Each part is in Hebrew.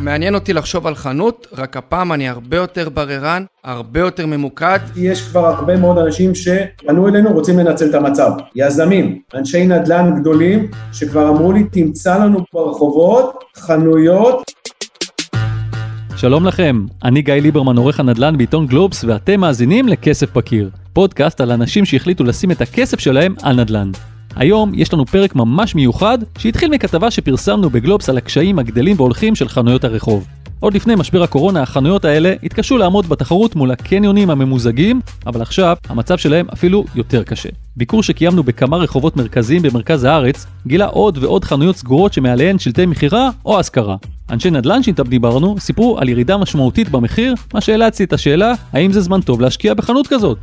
מעניין אותי לחשוב על חנות, רק הפעם אני הרבה יותר בררן, הרבה יותר ממוקד. יש כבר הרבה מאוד אנשים שפנו אלינו, רוצים לנצל את המצב. יזמים, אנשי נדל"ן גדולים, שכבר אמרו לי, תמצא לנו ברחובות חנויות. שלום לכם, אני גיא ליברמן, עורך הנדל"ן בעיתון גלובס, ואתם מאזינים לכסף בקיר, פודקאסט על אנשים שהחליטו לשים את הכסף שלהם על נדל"ן. היום יש לנו פרק ממש מיוחד שהתחיל מכתבה שפרסמנו בגלובס על הקשיים הגדלים והולכים של חנויות הרחוב. עוד לפני משבר הקורונה החנויות האלה התקשו לעמוד בתחרות מול הקניונים הממוזגים, אבל עכשיו המצב שלהם אפילו יותר קשה. ביקור שקיימנו בכמה רחובות מרכזיים במרכז הארץ גילה עוד ועוד חנויות סגורות שמעליהן שלטי מכירה או השכרה. אנשי נדל"ן שאיתם דיברנו סיפרו על ירידה משמעותית במחיר, מה שהעלה אצלי את השאלה האם זה זמן טוב להשקיע בחנות כזאת.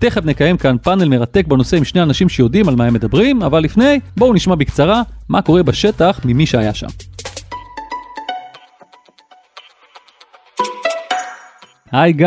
תכף נקיים כאן פאנל מרתק בנושא עם שני אנשים שיודעים על מה הם מדברים, אבל לפני, בואו נשמע בקצרה מה קורה בשטח ממי שהיה שם. היי גיא.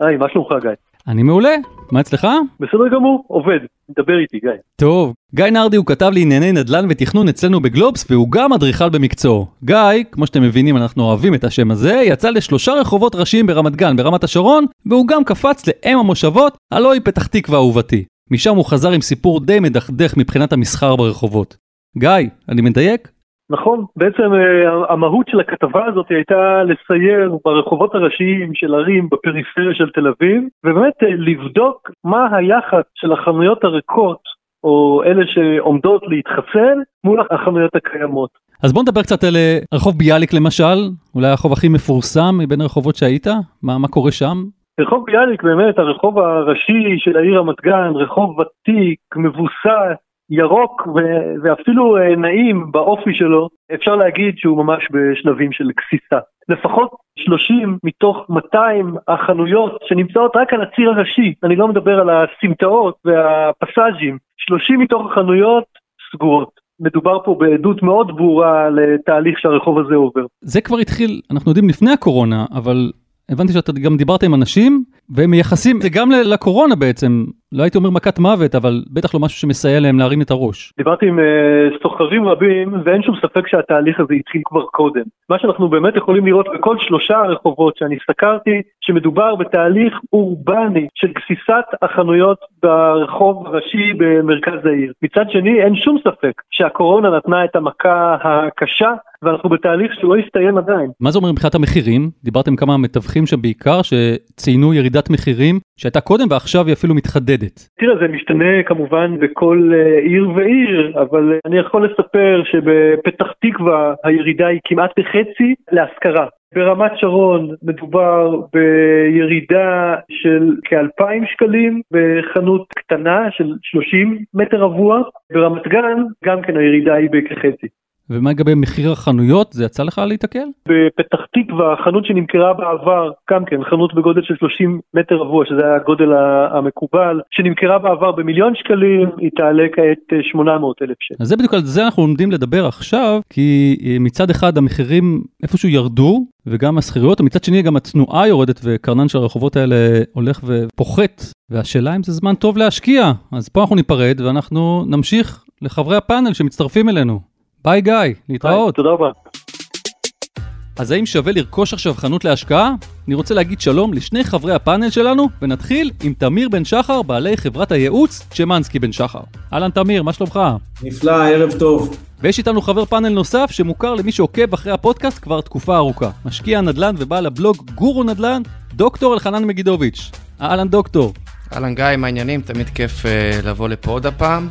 היי, מה שלומך גיא? אני מעולה, מה אצלך? בסדר גמור, עובד, דבר איתי גיא. טוב, גיא נרדי הוא כתב לענייני נדל"ן ותכנון אצלנו בגלובס והוא גם אדריכל במקצועו. גיא, כמו שאתם מבינים אנחנו אוהבים את השם הזה, יצא לשלושה רחובות ראשיים ברמת גן ברמת השרון והוא גם קפץ לאם המושבות, הלא היא פתח תקווה אהובתי. משם הוא חזר עם סיפור די מדכדך מבחינת המסחר ברחובות. גיא, אני מדייק? נכון, בעצם אה, המהות של הכתבה הזאת הייתה לסייר ברחובות הראשיים של ערים בפריפריה של תל אביב, ובאמת אה, לבדוק מה היחס של החנויות הריקות, או אלה שעומדות להתחסל, מול החנויות הקיימות. אז בוא נדבר קצת על אה, רחוב ביאליק למשל, אולי הרחוב הכי מפורסם מבין הרחובות שהיית, מה, מה קורה שם? רחוב ביאליק באמת הרחוב הראשי של העיר רמת גן, רחוב ותיק, מבוסס, ירוק ו- ואפילו אה, נעים באופי שלו, אפשר להגיד שהוא ממש בשלבים של גסיסה. לפחות 30 מתוך 200 החנויות שנמצאות רק על הציר הראשי, אני לא מדבר על הסמטאות והפסאז'ים, 30 מתוך החנויות סגורות. מדובר פה בעדות מאוד ברורה לתהליך שהרחוב הזה עובר. זה כבר התחיל, אנחנו יודעים לפני הקורונה, אבל הבנתי שאתה גם דיברת עם אנשים, והם מייחסים זה גם לקורונה בעצם, לא הייתי אומר מכת מוות, אבל בטח לא משהו שמסייע להם להרים את הראש. דיברתי עם uh, סוחרים רבים, ואין שום ספק שהתהליך הזה התחיל כבר קודם. מה שאנחנו באמת יכולים לראות בכל שלושה הרחובות שאני סקרתי, שמדובר בתהליך אורבני של גסיסת החנויות ברחוב הראשי במרכז העיר. מצד שני, אין שום ספק שהקורונה נתנה את המכה הקשה ואנחנו בתהליך שלא הסתיים עדיין. מה זה אומר מבחינת המחירים? דיברתם כמה מתווכים שם בעיקר שציינו ירידת מחירים שהייתה קודם ועכשיו היא אפילו מתחדדת. תראה זה משתנה כמובן בכל אה, עיר ועיר אבל אני יכול לספר שבפתח תקווה הירידה היא כמעט בחצי להשכרה. ברמת שרון מדובר בירידה של כאלפיים שקלים בחנות קטנה של 30 מטר רבוע, ברמת גן גם כן הירידה היא בכחצי. ומה לגבי מחיר החנויות? זה יצא לך להתקל? בפתח תקווה, חנות שנמכרה בעבר, גם כן, חנות בגודל של 30 מטר רבוע, שזה היה הגודל המקובל, שנמכרה בעבר במיליון שקלים, היא תעלה כעת 800 אלף שקל. אז זה בדיוק על זה אנחנו עומדים לדבר עכשיו, כי אה, מצד אחד המחירים איפשהו ירדו, וגם השכירויות, ומצד שני גם התנועה יורדת וקרנן של הרחובות האלה הולך ופוחת, והשאלה אם זה זמן טוב להשקיע. אז פה אנחנו ניפרד ואנחנו נמשיך לחברי הפאנל שמצטרפים אלינו. ביי גיא, להתראות. תודה רבה. אז האם שווה לרכוש עכשיו חנות להשקעה? אני רוצה להגיד שלום לשני חברי הפאנל שלנו, ונתחיל עם תמיר בן שחר, בעלי חברת הייעוץ צ'מנסקי בן שחר. אהלן תמיר, מה שלומך? נפלא, ערב טוב. ויש איתנו חבר פאנל נוסף שמוכר למי שעוקב אחרי הפודקאסט כבר תקופה ארוכה. משקיע נדל"ן ובעל הבלוג גורו נדל"ן, דוקטור אלחנן מגידוביץ'. אהלן דוקטור. אהלן גיא, מה העניינים? תמיד כיף uh, לבוא לפה עוד הפעם.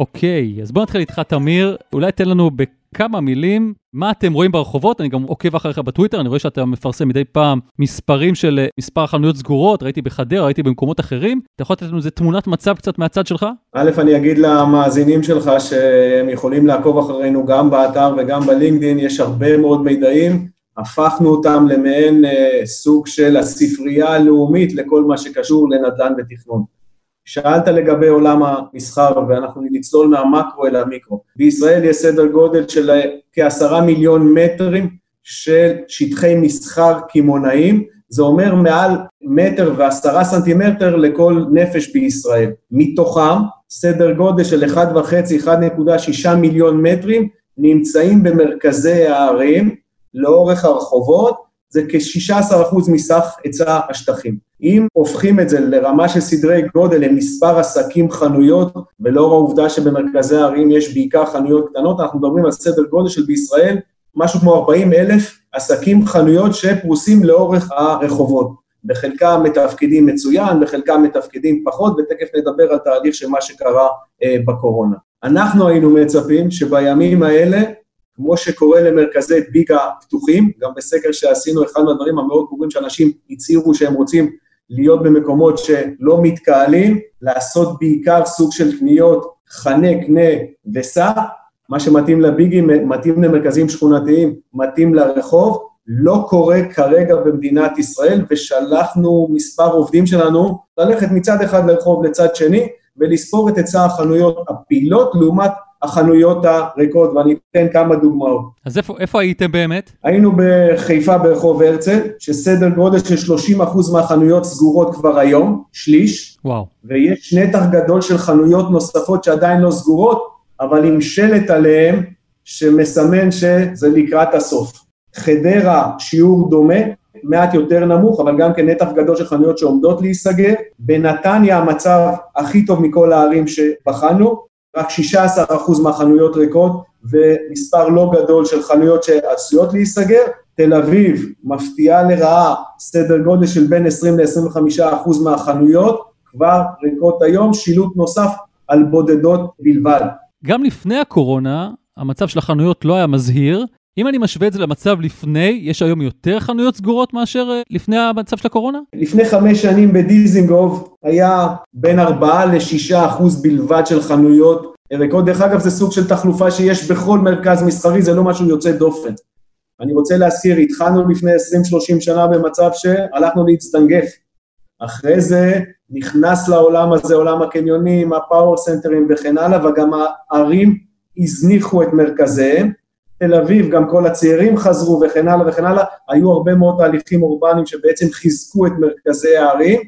אוקיי, אז בוא נתחיל איתך תמיר, אולי תן לנו בכמה מילים מה אתם רואים ברחובות, אני גם עוקב אחריך בטוויטר, אני רואה שאתה מפרסם מדי פעם מספרים של אה, מספר חנויות סגורות, ראיתי בחדרה, ראיתי במקומות אחרים, אתה יכול לתת לנו איזה תמונת מצב קצת מהצד שלך? א', אני אגיד למאזינים שלך שהם יכולים לעקוב אחרינו גם באתר וגם בלינקדאין, יש הרבה מאוד מידעים, הפכנו אותם למעין אה, סוג של הספרייה הלאומית לכל מה שקשור לנדל"ן ותכנון. שאלת לגבי עולם המסחר, ואנחנו נצלול מהמקרו אל המיקרו. בישראל יש סדר גודל של כעשרה מיליון מטרים של שטחי מסחר קמעונאים, זה אומר מעל מטר ועשרה סנטימטר לכל נפש בישראל. מתוכם סדר גודל של 1.5-1.6 מיליון מטרים נמצאים במרכזי הערים, לאורך הרחובות, זה כ-16% מסך היצע השטחים. אם הופכים את זה לרמה של סדרי גודל למספר עסקים חנויות, ולאור העובדה שבמרכזי הערים יש בעיקר חנויות קטנות, אנחנו מדברים על סדר גודל של בישראל משהו כמו 40 אלף עסקים חנויות שפרוסים לאורך הרחובות. בחלקם מתפקדים מצוין, בחלקם מתפקדים פחות, ותכף נדבר על תהליך של מה שקרה אה, בקורונה. אנחנו היינו מצפים שבימים האלה, כמו שקורה למרכזי ביגה פתוחים, גם בסקר שעשינו, אחד מהדברים המאוד ברורים שאנשים הצהירו שהם רוצים להיות במקומות שלא מתקהלים, לעשות בעיקר סוג של קניות חנה, קנה וסע, מה שמתאים לביגים מתאים למרכזים שכונתיים, מתאים לרחוב, לא קורה כרגע במדינת ישראל, ושלחנו מספר עובדים שלנו ללכת מצד אחד לרחוב לצד שני, ולספור את היצע החנויות הפעילות לעומת החנויות הריקות, ואני אתן כמה דוגמאות. אז איפה, איפה הייתם באמת? היינו בחיפה ברחוב הרצל, שסדר גודל של 30% מהחנויות סגורות כבר היום, שליש. וואו. ויש נתח גדול של חנויות נוספות שעדיין לא סגורות, אבל עם שלט עליהם שמסמן שזה לקראת הסוף. חדרה, שיעור דומה, מעט יותר נמוך, אבל גם כן נתח גדול של חנויות שעומדות להיסגר. בנתניה המצב הכי טוב מכל הערים שבחנו, רק 16% מהחנויות ריקות ומספר לא גדול של חנויות שעשויות להיסגר. תל אביב מפתיעה לרעה סדר גודל של בין 20 ל-25% מהחנויות, כבר ריקות היום, שילוט נוסף על בודדות בלבד. גם לפני הקורונה, המצב של החנויות לא היה מזהיר. אם אני משווה את זה למצב לפני, יש היום יותר חנויות סגורות מאשר אה, לפני המצב של הקורונה? לפני חמש שנים בדיזינגוף היה בין 4 ל-6 אחוז בלבד של חנויות ריקות. דרך אגב, זה סוג של תחלופה שיש בכל מרכז מסחרי, זה לא משהו יוצא דופן. אני רוצה להזכיר, התחלנו לפני 20-30 שנה במצב שהלכנו להצטנגף. אחרי זה נכנס לעולם הזה, עולם הקניונים, הפאוור סנטרים וכן הלאה, וגם הערים הזניחו את מרכזיהם. תל אביב, גם כל הצעירים חזרו וכן הלאה וכן הלאה, היו הרבה מאוד תהליכים אורבניים שבעצם חיזקו את מרכזי הערים,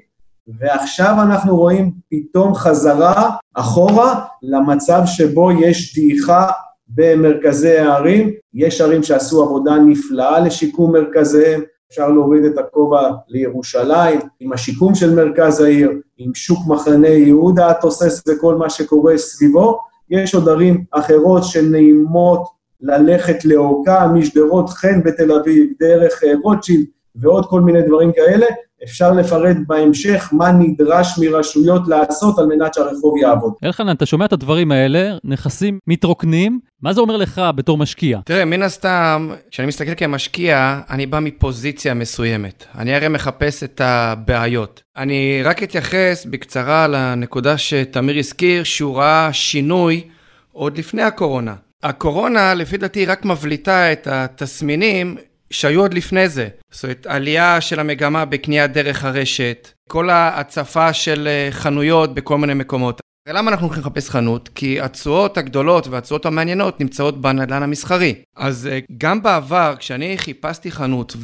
ועכשיו אנחנו רואים פתאום חזרה אחורה למצב שבו יש דעיכה במרכזי הערים, יש ערים שעשו עבודה נפלאה לשיקום מרכזיהם, אפשר להוריד את הכובע לירושלים, עם השיקום של מרכז העיר, עם שוק מחנה יהודה התוסס וכל מה שקורה סביבו, יש עוד ערים אחרות שנעימות ללכת לאורכה משדרות חן בתל אביב, דרך אה, רוטשילד ועוד כל מיני דברים כאלה, אפשר לפרט בהמשך מה נדרש מרשויות לעשות על מנת שהרחוב יעבוד. אלחנן, אתה שומע את הדברים האלה, נכסים מתרוקנים, מה זה אומר לך בתור משקיע? תראה, מן הסתם, כשאני מסתכל כמשקיע, אני בא מפוזיציה מסוימת. אני הרי מחפש את הבעיות. אני רק אתייחס בקצרה לנקודה שתמיר הזכיר, שהוא ראה שינוי עוד לפני הקורונה. הקורונה, לפי דעתי, רק מבליטה את התסמינים שהיו עוד לפני זה. זאת אומרת, עלייה של המגמה בקנייה דרך הרשת, כל ההצפה של אה, חנויות בכל מיני מקומות. למה אנחנו הולכים לחפש חנות? כי התשואות הגדולות והתשואות המעניינות נמצאות בנדל"ן המסחרי. אז אה, גם בעבר, כשאני חיפשתי חנות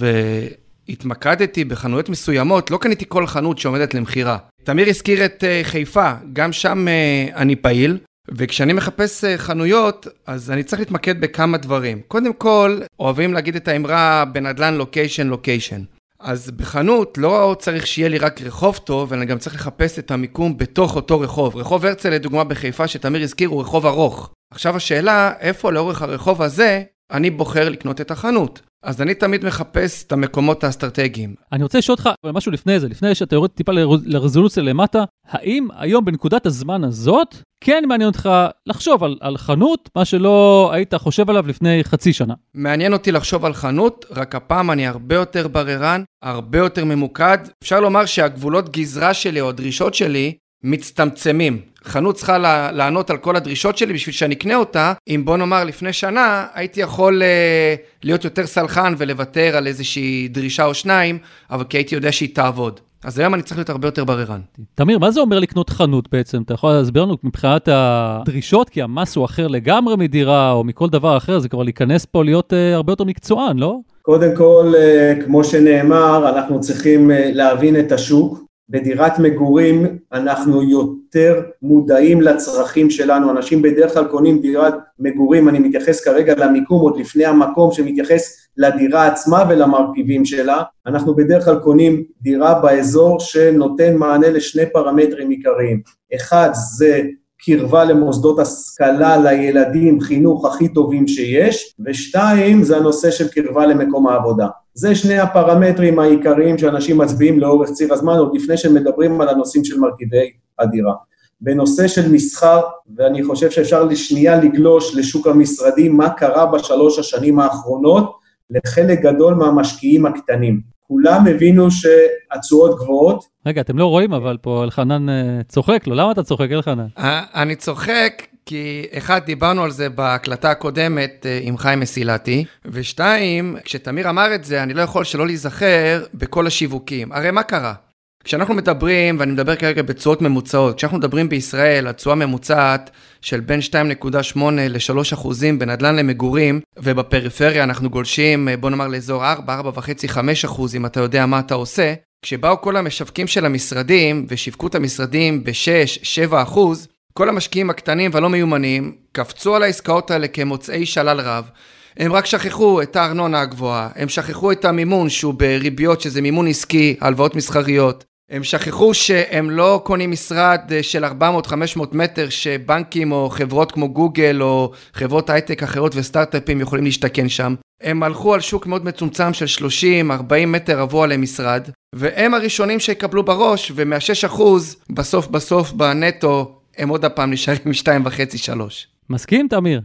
והתמקדתי בחנויות מסוימות, לא קניתי כל חנות שעומדת למכירה. תמיר הזכיר את אה, חיפה, גם שם אני פעיל. וכשאני מחפש אה, חנויות, אז אני צריך להתמקד בכמה דברים. קודם כל, אוהבים להגיד את האמרה בנדל"ן location location. אז בחנות לא צריך שיהיה לי רק רחוב טוב, אלא גם צריך לחפש את המיקום בתוך אותו רחוב. רחוב הרצל, לדוגמה בחיפה, שתמיר הזכיר, הוא רחוב ארוך. עכשיו השאלה, איפה לאורך הרחוב הזה אני בוחר לקנות את החנות? אז אני תמיד מחפש את המקומות האסטרטגיים. אני רוצה לשאול אותך משהו לפני זה, לפני שאתה יורד טיפה לרזולוציה למטה, האם היום בנקודת הזמן הזאת, כן מעניין אותך לחשוב על, על חנות, מה שלא היית חושב עליו לפני חצי שנה? מעניין אותי לחשוב על חנות, רק הפעם אני הרבה יותר בררן, הרבה יותר ממוקד. אפשר לומר שהגבולות גזרה שלי או הדרישות שלי מצטמצמים. חנות צריכה לענות על כל הדרישות שלי בשביל שאני אקנה אותה, אם בוא נאמר לפני שנה הייתי יכול uh, להיות יותר סלחן ולוותר על איזושהי דרישה או שניים, אבל כי הייתי יודע שהיא תעבוד. אז היום אני צריך להיות הרבה יותר בררן. תמיר, מה זה אומר לקנות חנות בעצם? אתה יכול להסביר לנו מבחינת הדרישות, כי המס הוא אחר לגמרי מדירה או מכל דבר אחר, זה כבר להיכנס פה להיות uh, הרבה יותר מקצוען, לא? קודם כל, uh, כמו שנאמר, אנחנו צריכים uh, להבין את השוק, בדירת מגורים אנחנו יותר מודעים לצרכים שלנו, אנשים בדרך כלל קונים דירת מגורים, אני מתייחס כרגע למיקום עוד לפני המקום שמתייחס לדירה עצמה ולמרכיבים שלה, אנחנו בדרך כלל קונים דירה באזור שנותן מענה לשני פרמטרים עיקריים, אחד זה קרבה למוסדות השכלה לילדים, חינוך הכי טובים שיש, ושתיים, זה הנושא של קרבה למקום העבודה. זה שני הפרמטרים העיקריים שאנשים מצביעים לאורך ציר הזמן, עוד לפני שמדברים על הנושאים של מרכיבי הדירה. בנושא של מסחר, ואני חושב שאפשר לשנייה לגלוש לשוק המשרדים, מה קרה בשלוש השנים האחרונות לחלק גדול מהמשקיעים הקטנים. כולם הבינו שהתשואות גבוהות. רגע, אתם לא רואים, אבל פה אלחנן אה, צוחק לו, למה אתה צוחק, אלחנן? אה, אני צוחק כי אחד, דיברנו על זה בהקלטה הקודמת אה, עם חיים מסילתי, ושתיים, כשתמיר אמר את זה, אני לא יכול שלא להיזכר בכל השיווקים. הרי מה קרה? כשאנחנו מדברים, ואני מדבר כרגע בתשואות ממוצעות, כשאנחנו מדברים בישראל על תשואה ממוצעת של בין 2.8 ל-3 אחוזים בנדל"ן למגורים, ובפריפריה אנחנו גולשים, בוא נאמר לאזור 4, 4.5, 5 אחוז, אם אתה יודע מה אתה עושה, כשבאו כל המשווקים של המשרדים, ושיווקו את המשרדים ב-6, 7 אחוז, כל המשקיעים הקטנים והלא מיומנים קפצו על העסקאות האלה כמוצאי שלל רב. הם רק שכחו את הארנונה הגבוהה, הם שכחו את המימון שהוא בריביות שזה מימון עסקי, הלוואות מסחריות. הם שכחו שהם לא קונים משרד אה, של 400-500 מטר שבנקים או חברות כמו גוגל או חברות הייטק אחרות וסטארט-אפים יכולים להשתכן שם. הם הלכו על שוק מאוד מצומצם של 30-40 מטר רבוע למשרד, והם הראשונים שיקבלו בראש, ומה-6% בסוף בסוף בנטו הם עוד הפעם נשארים עם 2.5-3. מסכים, תמיר?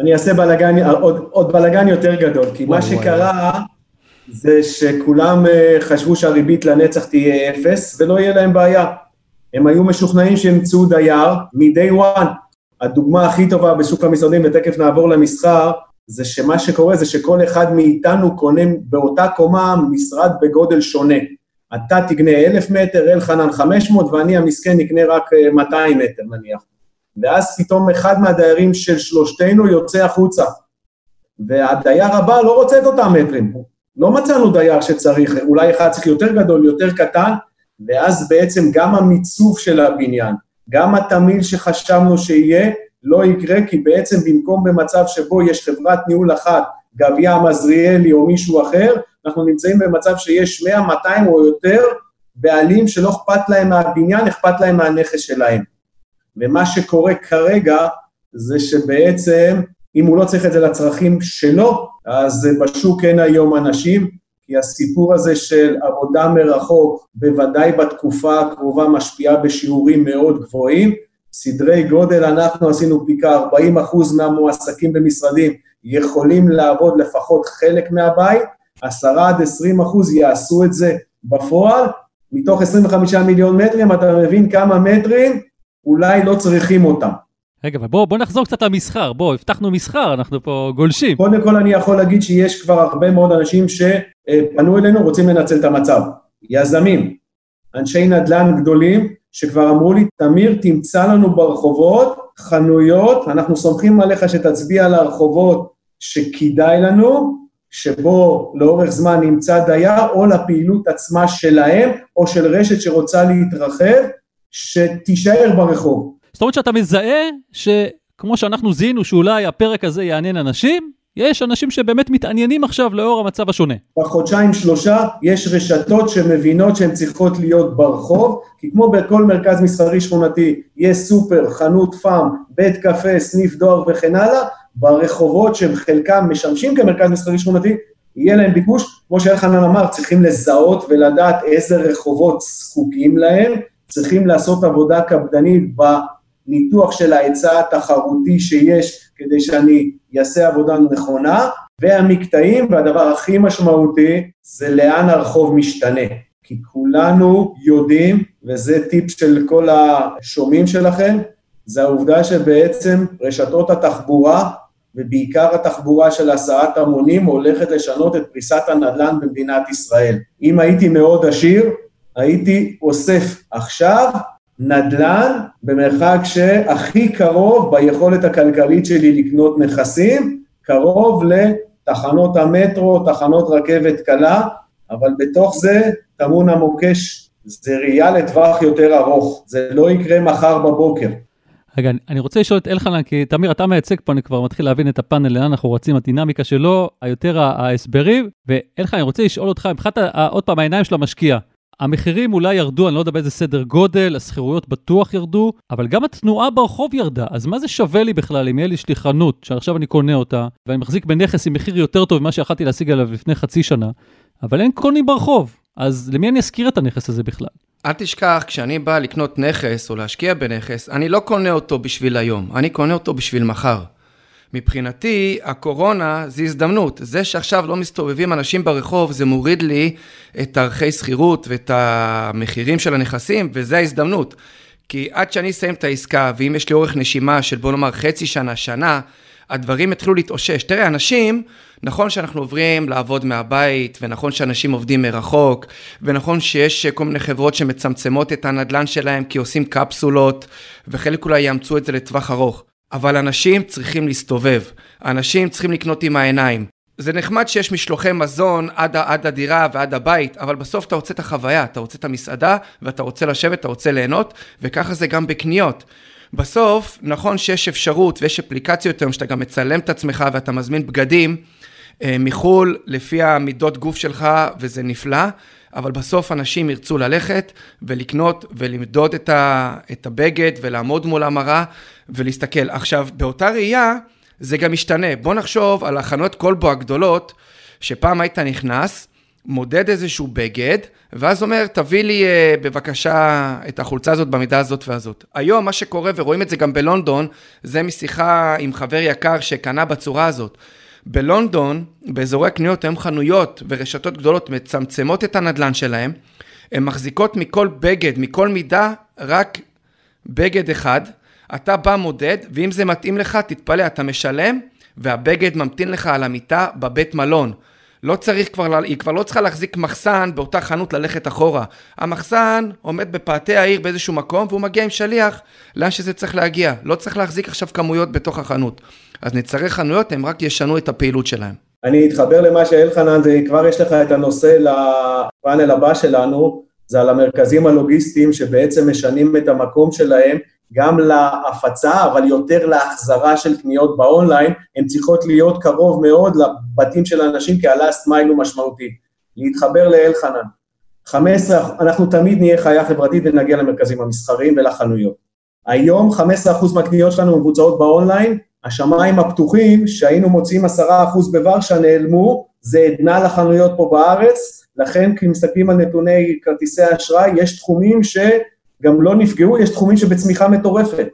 אני אעשה בלגן, עוד, עוד בלגן יותר גדול, כי וואי, מה שקרה וואי. זה שכולם אה, חשבו שהריבית לנצח תהיה אפס, ולא יהיה להם בעיה. הם היו משוכנעים שימצאו דייר מ-day one. הדוגמה הכי טובה בשוק המשרדים, ותכף נעבור למסחר, זה שמה שקורה זה שכל אחד מאיתנו קונה באותה קומה משרד בגודל שונה. אתה תקנה אלף מטר, אלחנן חמש מאות, ואני המסכן אקנה רק 200 אה, מטר נניח. ואז פתאום אחד מהדיירים של שלושתנו יוצא החוצה. והדייר הבא לא רוצה את אותם מטרים. לא מצאנו דייר שצריך, אולי אחד צריך יותר גדול, יותר קטן, ואז בעצם גם המיצוב של הבניין, גם התמהיל שחשבנו שיהיה, לא יקרה, כי בעצם במקום במצב שבו יש חברת ניהול אחת, גביע מזריאלי או מישהו אחר, אנחנו נמצאים במצב שיש 100, 200 או יותר בעלים שלא אכפת להם מהבניין, אכפת להם מהנכס שלהם. ומה שקורה כרגע זה שבעצם, אם הוא לא צריך את זה לצרכים שלו, אז בשוק אין היום אנשים, כי הסיפור הזה של עבודה מרחוק, בוודאי בתקופה הקרובה משפיעה בשיעורים מאוד גבוהים. סדרי גודל, אנחנו עשינו בדיקה, 40 אחוז מהמועסקים במשרדים יכולים לעבוד לפחות חלק מהבית, 10 עד 20 אחוז יעשו את זה בפועל, מתוך 25 מיליון מטרים אתה מבין כמה מטרים אולי לא צריכים אותם. רגע, אבל בוא, בוא נחזור קצת למסחר, בוא, הבטחנו מסחר, אנחנו פה גולשים. קודם כל אני יכול להגיד שיש כבר הרבה מאוד אנשים שפנו אלינו, רוצים לנצל את המצב. יזמים, אנשי נדל"ן גדולים, שכבר אמרו לי, תמיר, תמצא לנו ברחובות חנויות, אנחנו סומכים עליך שתצביע על הרחובות שכדאי לנו, שבו לאורך זמן נמצא דייר, או לפעילות עצמה שלהם, או של רשת שרוצה להתרחב, שתישאר ברחוב. זאת אומרת שאתה מזהה שכמו שאנחנו זיהינו שאולי הפרק הזה יעניין אנשים, יש אנשים שבאמת מתעניינים עכשיו לאור המצב השונה. בחודשיים שלושה יש רשתות שמבינות שהן צריכות להיות ברחוב, כי כמו בכל מרכז מסחרי שכונתי, יש סופר, חנות פארם, בית קפה, סניף דואר וכן הלאה, ברחובות שהם חלקם משמשים כמרכז מסחרי שכונתי, יהיה להם ביקוש, כמו שאלחנן אמר, צריכים לזהות ולדעת איזה רחובות זקוקים להם, צריכים לעשות עבודה קפדנית בניתוח של ההיצע התחרותי שיש כדי שאני אעשה עבודה נכונה, והמקטעים, והדבר הכי משמעותי, זה לאן הרחוב משתנה. כי כולנו יודעים, וזה טיפ של כל השומעים שלכם, זה העובדה שבעצם רשתות התחבורה, ובעיקר התחבורה של הסעת המונים, הולכת לשנות את פריסת הנדל"ן במדינת ישראל. אם הייתי מאוד עשיר, הייתי אוסף עכשיו נדל"ן במרחק שהכי קרוב ביכולת הכלכלית שלי לקנות נכסים, קרוב לתחנות המטרו, תחנות רכבת קלה, אבל בתוך זה טמון המוקש זה ראייה לטווח יותר ארוך, זה לא יקרה מחר בבוקר. רגע, אני רוצה לשאול את אלחנן, כי תמיר, אתה מייצג פה, אני כבר מתחיל להבין את הפאנל, לאן אנחנו רצים, הדינמיקה שלו, היותר ההסברים, ואלחנן, אני רוצה לשאול אותך, מבחינת, עוד פעם, העיניים של המשקיע, המחירים אולי ירדו, אני לא יודע באיזה סדר גודל, השכירויות בטוח ירדו, אבל גם התנועה ברחוב ירדה, אז מה זה שווה לי בכלל אם יהיה לי שלי חנות, שעכשיו אני קונה אותה, ואני מחזיק בנכס עם מחיר יותר טוב ממה שיכלתי להשיג עליו לפני חצי שנה, אבל אין קונים ברחוב, אז למי אני אשכיר את הנכס הזה בכלל? אל תשכח, כשאני בא לקנות נכס או להשקיע בנכס, אני לא קונה אותו בשביל היום, אני קונה אותו בשביל מחר. מבחינתי, הקורונה זה הזדמנות. זה שעכשיו לא מסתובבים אנשים ברחוב, זה מוריד לי את ערכי שכירות ואת המחירים של הנכסים, וזה ההזדמנות. כי עד שאני אסיים את העסקה, ואם יש לי אורך נשימה של בוא נאמר חצי שנה, שנה, הדברים התחילו להתאושש. תראה, אנשים, נכון שאנחנו עוברים לעבוד מהבית, ונכון שאנשים עובדים מרחוק, ונכון שיש כל מיני חברות שמצמצמות את הנדלן שלהם כי עושים קפסולות, וחלק אולי יאמצו את זה לטווח ארוך. אבל אנשים צריכים להסתובב, אנשים צריכים לקנות עם העיניים. זה נחמד שיש משלוחי מזון עד, עד הדירה ועד הבית, אבל בסוף אתה רוצה את החוויה, אתה רוצה את המסעדה, ואתה רוצה לשבת, אתה רוצה ליהנות, וככה זה גם בקניות. בסוף, נכון שיש אפשרות ויש אפליקציות היום שאתה גם מצלם את עצמך ואתה מזמין בגדים אה, מחו"ל לפי המידות גוף שלך, וזה נפלא, אבל בסוף אנשים ירצו ללכת ולקנות ולמדוד את, ה, את הבגד ולעמוד מול המראה ולהסתכל. עכשיו, באותה ראייה, זה גם משתנה. בוא נחשוב על החנויות כלבו הגדולות, שפעם היית נכנס, מודד איזשהו בגד, ואז אומר, תביא לי uh, בבקשה את החולצה הזאת במידה הזאת והזאת. היום מה שקורה, ורואים את זה גם בלונדון, זה משיחה עם חבר יקר שקנה בצורה הזאת. בלונדון, באזורי הקניות, היום חנויות ורשתות גדולות מצמצמות את הנדלן שלהם, הן מחזיקות מכל בגד, מכל מידה, רק בגד אחד. אתה בא מודד, ואם זה מתאים לך, תתפלא, אתה משלם, והבגד ממתין לך על המיטה בבית מלון. לא צריך כבר, היא כבר לא צריכה להחזיק מחסן באותה חנות ללכת אחורה. המחסן עומד בפאתי העיר באיזשהו מקום והוא מגיע עם שליח לאן שזה צריך להגיע. לא צריך להחזיק עכשיו כמויות בתוך החנות. אז נצרי חנויות הם רק ישנו את הפעילות שלהם. אני אתחבר למה שאלחנן, כבר יש לך את הנושא לפאנל הבא שלנו, זה על המרכזים הלוגיסטיים שבעצם משנים את המקום שלהם גם להפצה, אבל יותר להחזרה של קניות באונליין, הן צריכות להיות קרוב מאוד לבתים של האנשים, כי ה-last mile הוא משמעותי. להתחבר לאלחנן. 15, אנחנו תמיד נהיה חיה חברתית ונגיע למרכזים המסחריים ולחנויות. היום 15% מהקניות שלנו מבוצעות באונליין, השמיים הפתוחים, שהיינו מוציאים 10% בוורשה, נעלמו, זה עדנה לחנויות פה בארץ, לכן כשמסתכלים על נתוני כרטיסי האשראי, יש תחומים ש... גם לא נפגעו, יש תחומים שבצמיחה מטורפת.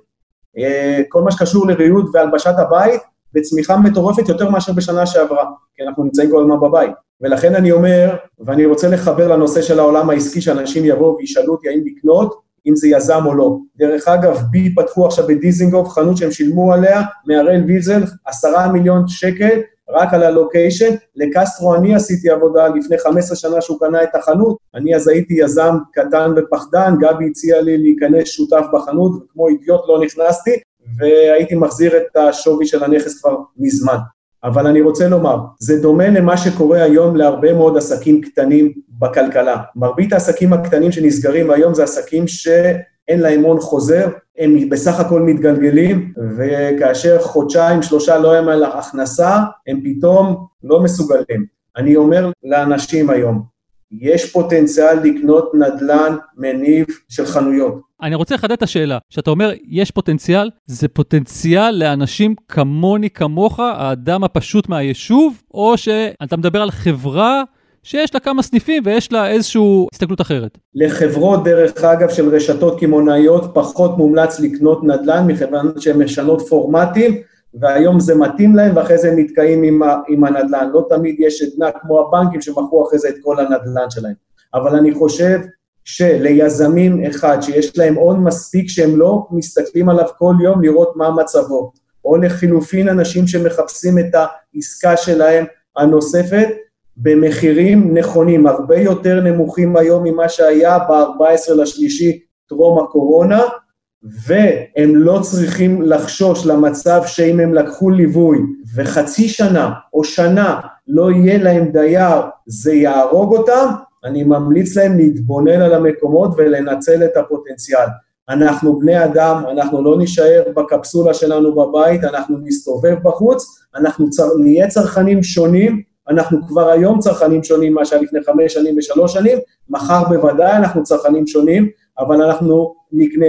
אה, כל מה שקשור לריהוט והלבשת הבית, בצמיחה מטורפת יותר מאשר בשנה שעברה, כי אנחנו נמצאים כל הזמן בבית. ולכן אני אומר, ואני רוצה לחבר לנושא של העולם העסקי, שאנשים יבואו וישאלו אותי האם לקנות, אם זה יזם או לא. דרך אגב, בי פתחו עכשיו בדיזינגוף חנות שהם שילמו עליה, מהראל ויזל, עשרה מיליון שקל, רק על הלוקיישן. לקסטרו אני עשיתי עבודה לפני 15 שנה שהוא קנה את החנות, אני אז הייתי יזם קטן ופחדן, גבי הציע לי להיכנס שותף בחנות, וכמו אידיוט לא נכנסתי, והייתי מחזיר את השווי של הנכס כבר מזמן. אבל אני רוצה לומר, זה דומה למה שקורה היום להרבה מאוד עסקים קטנים בכלכלה. מרבית העסקים הקטנים שנסגרים היום זה עסקים ש... אין להם הון חוזר, הם בסך הכל מתגלגלים, וכאשר חודשיים, שלושה לא הם על הכנסה, הם פתאום לא מסוגלים. אני אומר לאנשים היום, יש פוטנציאל לקנות נדל"ן מניב של חנויות. אני רוצה לחדד את השאלה, כשאתה אומר יש פוטנציאל, זה פוטנציאל לאנשים כמוני כמוך, האדם הפשוט מהיישוב, או שאתה מדבר על חברה שיש לה כמה סניפים ויש לה איזושהי הסתכלות אחרת. לחברות, דרך אגב, של רשתות קמעונאיות, פחות מומלץ לקנות נדל"ן, מכיוון שהן משנות פורמטים, והיום זה מתאים להם, ואחרי זה הם נתקעים עם, ה, עם הנדל"ן. לא תמיד יש עדנה כמו הבנקים שמכרו אחרי זה את כל הנדל"ן שלהם. אבל אני חושב שליזמים אחד, שיש להם הון מספיק שהם לא מסתכלים עליו כל יום לראות מה מצבו, או לחילופין אנשים שמחפשים את העסקה שלהם הנוספת, במחירים נכונים, הרבה יותר נמוכים היום ממה שהיה ב-14 לשלישי טרום הקורונה, והם לא צריכים לחשוש למצב שאם הם לקחו ליווי וחצי שנה או שנה לא יהיה להם דייר, זה יהרוג אותם, אני ממליץ להם להתבונן על המקומות ולנצל את הפוטנציאל. אנחנו בני אדם, אנחנו לא נישאר בקפסולה שלנו בבית, אנחנו נסתובב בחוץ, אנחנו צר, נהיה צרכנים שונים, אנחנו כבר היום צרכנים שונים מה שהיה לפני חמש שנים ושלוש שנים, מחר בוודאי אנחנו צרכנים שונים, אבל אנחנו נקנה.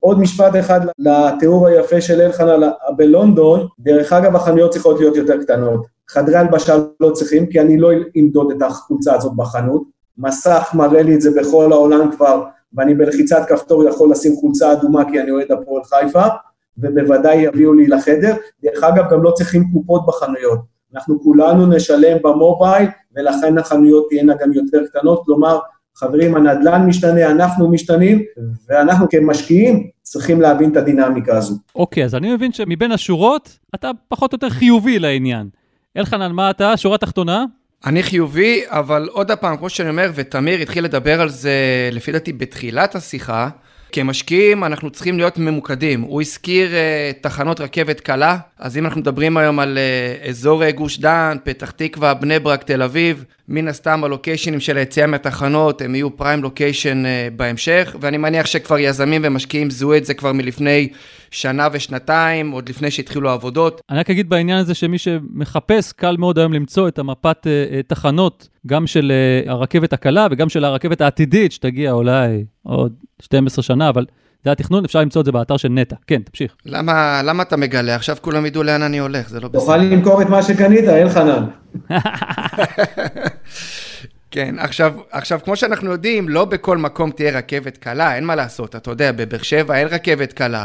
עוד משפט אחד לתיאור היפה של אלחנן בלונדון, דרך אגב החנויות צריכות להיות יותר קטנות. חדרי הלבשה לא צריכים, כי אני לא אמדוד את החולצה הזאת בחנות. מסך מראה לי את זה בכל העולם כבר, ואני בלחיצת כפתור יכול לשים חולצה אדומה כי אני אוהד הפועל חיפה, ובוודאי יביאו לי לחדר. דרך אגב, גם לא צריכים קופות בחנויות. אנחנו כולנו נשלם במובייל, ולכן החנויות תהיינה גם יותר קטנות, כלומר, חברים, הנדל"ן משתנה, אנחנו משתנים, ואנחנו כמשקיעים צריכים להבין את הדינמיקה הזו. אוקיי, okay, אז אני מבין שמבין השורות, אתה פחות או יותר חיובי לעניין. אלחנן, מה אתה? שורה תחתונה? אני חיובי, אבל עוד פעם, כמו שאני אומר, ותמיר התחיל לדבר על זה, לפי דעתי, בתחילת השיחה, כמשקיעים אנחנו צריכים להיות ממוקדים. הוא הזכיר uh, תחנות רכבת קלה, אז אם אנחנו מדברים היום על uh, אזור uh, גוש דן, פתח תקווה, בני ברק, תל אביב, מן הסתם הלוקיישנים של היציאה מהתחנות הם יהיו פריים לוקיישן uh, בהמשך, ואני מניח שכבר יזמים ומשקיעים זיהו את זה כבר מלפני שנה ושנתיים, עוד לפני שהתחילו העבודות. אני רק אגיד בעניין הזה שמי שמחפש, קל מאוד היום למצוא את המפת uh, תחנות, גם של uh, הרכבת הקלה וגם של הרכבת העתידית, שתגיע אולי עוד 12 שנה, אבל זה התכנון, אפשר למצוא את זה באתר של נטע. כן, תמשיך. למה, למה אתה מגלה? עכשיו כולם ידעו לאן אני הולך, זה לא בסדר. תוכל למכור את מה שקנית, אלחנן. כן, עכשיו, עכשיו, כמו שאנחנו יודעים, לא בכל מקום תהיה רכבת קלה, אין מה לעשות. אתה יודע, בבאר שבע אין רכבת קלה.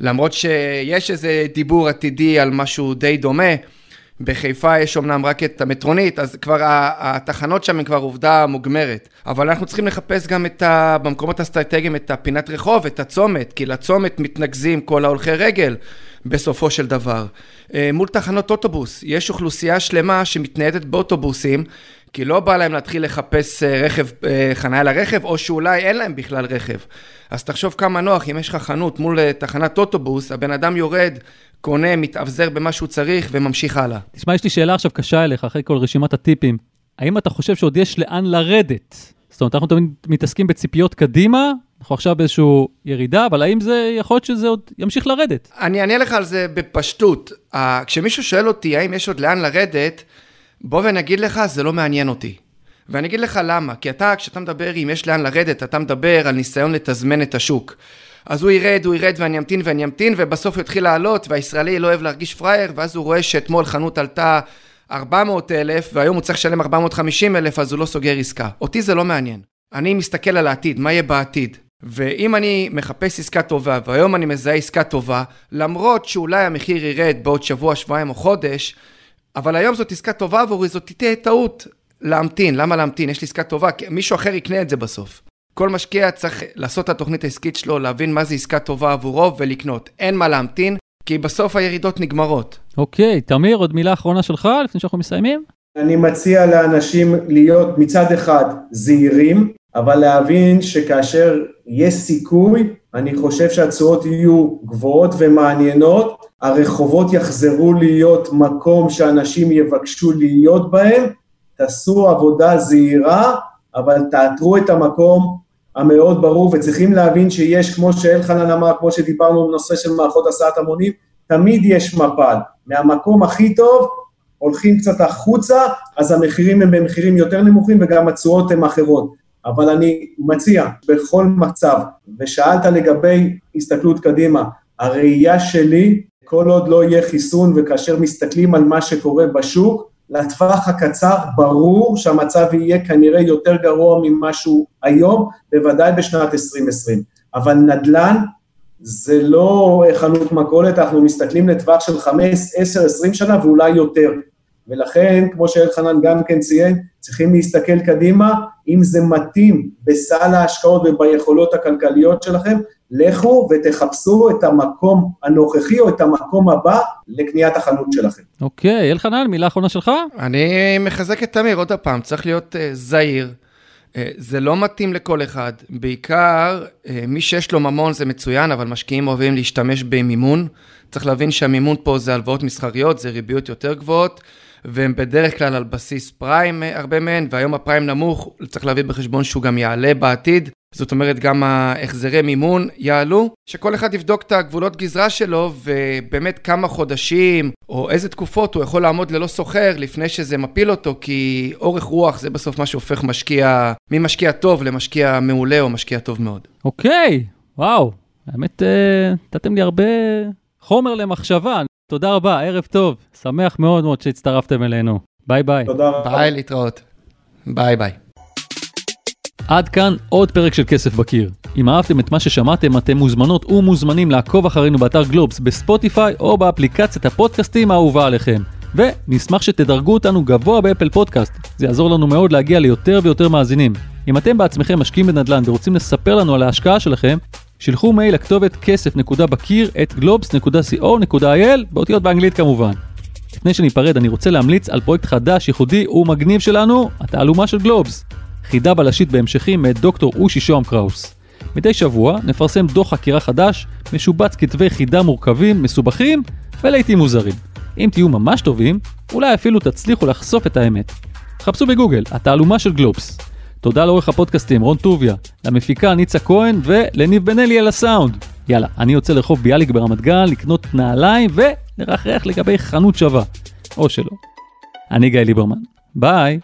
למרות שיש איזה דיבור עתידי על משהו די דומה. בחיפה יש אמנם רק את המטרונית, אז כבר התחנות שם הן כבר עובדה מוגמרת. אבל אנחנו צריכים לחפש גם את ה... במקומות האסטרטגיים את הפינת רחוב, את הצומת, כי לצומת מתנקזים כל ההולכי רגל בסופו של דבר. אה, מול תחנות אוטובוס, יש אוכלוסייה שלמה שמתניידת באוטובוסים, כי לא בא להם להתחיל לחפש אה, רכב, אה, חניה לרכב, או שאולי אין להם בכלל רכב. אז תחשוב כמה נוח, אם יש לך חנות מול תחנת אוטובוס, הבן אדם יורד, קונה, מתאבזר במה שהוא צריך וממשיך הלאה. תשמע, יש לי שאלה עכשיו קשה אליך, אחרי כל רשימת הטיפים. האם אתה חושב שעוד יש לאן לרדת? זאת אומרת, אנחנו תמיד מתעסקים בציפיות קדימה, אנחנו עכשיו באיזושהי ירידה, אבל האם זה, יכול להיות שזה עוד ימשיך לרדת? אני אענה לך על זה בפשטות. כשמישהו שואל אותי האם יש עוד לאן לרדת, בוא ונגיד לך, זה לא מעניין אותי. ואני אגיד לך למה, כי אתה, כשאתה מדבר אם יש לאן לרדת, אתה מדבר על ניסיון לתזמן את השוק. אז הוא ירד, הוא ירד ואני אמתין ואני אמתין, ובסוף הוא יתחיל לעלות, והישראלי לא אוהב להרגיש פראייר, ואז הוא רואה שאתמול חנות עלתה 400 אלף, והיום הוא צריך לשלם 450 אלף, אז הוא לא סוגר עסקה. אותי זה לא מעניין. אני מסתכל על העתיד, מה יהיה בעתיד. ואם אני מחפש עסקה טובה, והיום אני מזהה עסקה טובה, למרות שאולי המחיר ירד בעוד שבוע, שבועיים או חודש, אבל היום זאת עסקה טובה עבורי, זאת תהיה טעות להמתין. למה להמתין? יש לי עסקה טובה, כי מישהו אחר יקנה את זה בסוף. כל משקיע צריך לעשות את התוכנית העסקית שלו, להבין מה זה עסקה טובה עבורו ולקנות. אין מה להמתין, כי בסוף הירידות נגמרות. אוקיי, תמיר, עוד מילה אחרונה שלך לפני שאנחנו מסיימים? אני מציע לאנשים להיות מצד אחד זהירים, אבל להבין שכאשר יש סיכוי, אני חושב שהתשואות יהיו גבוהות ומעניינות, הרחובות יחזרו להיות מקום שאנשים יבקשו להיות בהם, תעשו עבודה זהירה, אבל תאתרו את המקום המאוד ברור, וצריכים להבין שיש, כמו שאלחנן אמר, כמו שדיברנו בנושא של מערכות הסעת המונים, תמיד יש מפל. מהמקום הכי טוב, הולכים קצת החוצה, אז המחירים הם במחירים יותר נמוכים וגם התשואות הן אחרות. אבל אני מציע, בכל מצב, ושאלת לגבי הסתכלות קדימה, הראייה שלי, כל עוד לא יהיה חיסון וכאשר מסתכלים על מה שקורה בשוק, לטווח הקצר ברור שהמצב יהיה כנראה יותר גרוע ממה שהוא היום, בוודאי בשנת 2020. אבל נדל"ן זה לא חנות מכולת, אנחנו מסתכלים לטווח של 5, 10, 20 שנה ואולי יותר. ולכן, כמו שאלחנן גם כן ציין, צריכים להסתכל קדימה, אם זה מתאים בסל ההשקעות וביכולות הכלכליות שלכם, לכו ותחפשו את המקום הנוכחי או את המקום הבא לקניית החנות שלכם. אוקיי, אלחנן, מילה אחרונה שלך? אני מחזק את תמיר עוד פעם, צריך להיות uh, זהיר. אה, זה לא מתאים לכל אחד. בעיקר, אה, מי שיש לו ממון זה מצוין, אבל משקיעים אוהבים להשתמש במימון. צריך להבין שהמימון פה זה הלוואות מסחריות, זה ריביות יותר גבוהות, והן בדרך כלל על בסיס פריים, אה, הרבה מהן, והיום הפריים נמוך, צריך להביא בחשבון שהוא גם יעלה בעתיד. זאת אומרת, גם ההחזרי מימון יעלו, שכל אחד יבדוק את הגבולות גזרה שלו, ובאמת כמה חודשים, או איזה תקופות הוא יכול לעמוד ללא סוחר לפני שזה מפיל אותו, כי אורך רוח זה בסוף מה שהופך משקיע, ממשקיע טוב למשקיע מעולה או משקיע טוב מאוד. אוקיי, וואו, האמת, אה, נתתם לי הרבה חומר למחשבה. תודה רבה, ערב טוב. שמח מאוד מאוד שהצטרפתם אלינו. ביי ביי. תודה רבה. ביי, להתראות. ביי ביי. עד כאן עוד פרק של כסף בקיר. אם אהבתם את מה ששמעתם, אתם מוזמנות ומוזמנים לעקוב אחרינו באתר גלובס, בספוטיפיי או באפליקציית הפודקאסטים האהובה עליכם. ונשמח שתדרגו אותנו גבוה באפל פודקאסט, זה יעזור לנו מאוד להגיע ליותר ויותר מאזינים. אם אתם בעצמכם משקיעים בנדל"ן ורוצים לספר לנו על ההשקעה שלכם, שילחו מייל לכתובת כסף.בקיר at globes.co.il, באותיות באנגלית כמובן. לפני שניפרד, אני רוצה להמליץ על פרויקט חדש, ייחודי ומגניב שלנו, התעלומה של גלובס. חידה בלשית בהמשכים מאת דוקטור אושי שוהם קראוס. מדי שבוע נפרסם דוח חקירה חדש, משובץ כתבי חידה מורכבים, מסובכים ולעיתים מוזרים. אם תהיו ממש טובים, אולי אפילו תצליחו לחשוף את האמת. חפשו בגוגל, התעלומה של גלובס. תודה לעורך הפודקאסטים רון טוביה, למפיקה ניצה כהן ולניב בן אלי על הסאונד. יאללה, אני יוצא לרחוב ביאליק ברמת גן לקנות נעליים ולרחרח לגבי חנות שווה. או שלא. אני גיא ליברמן. ביי.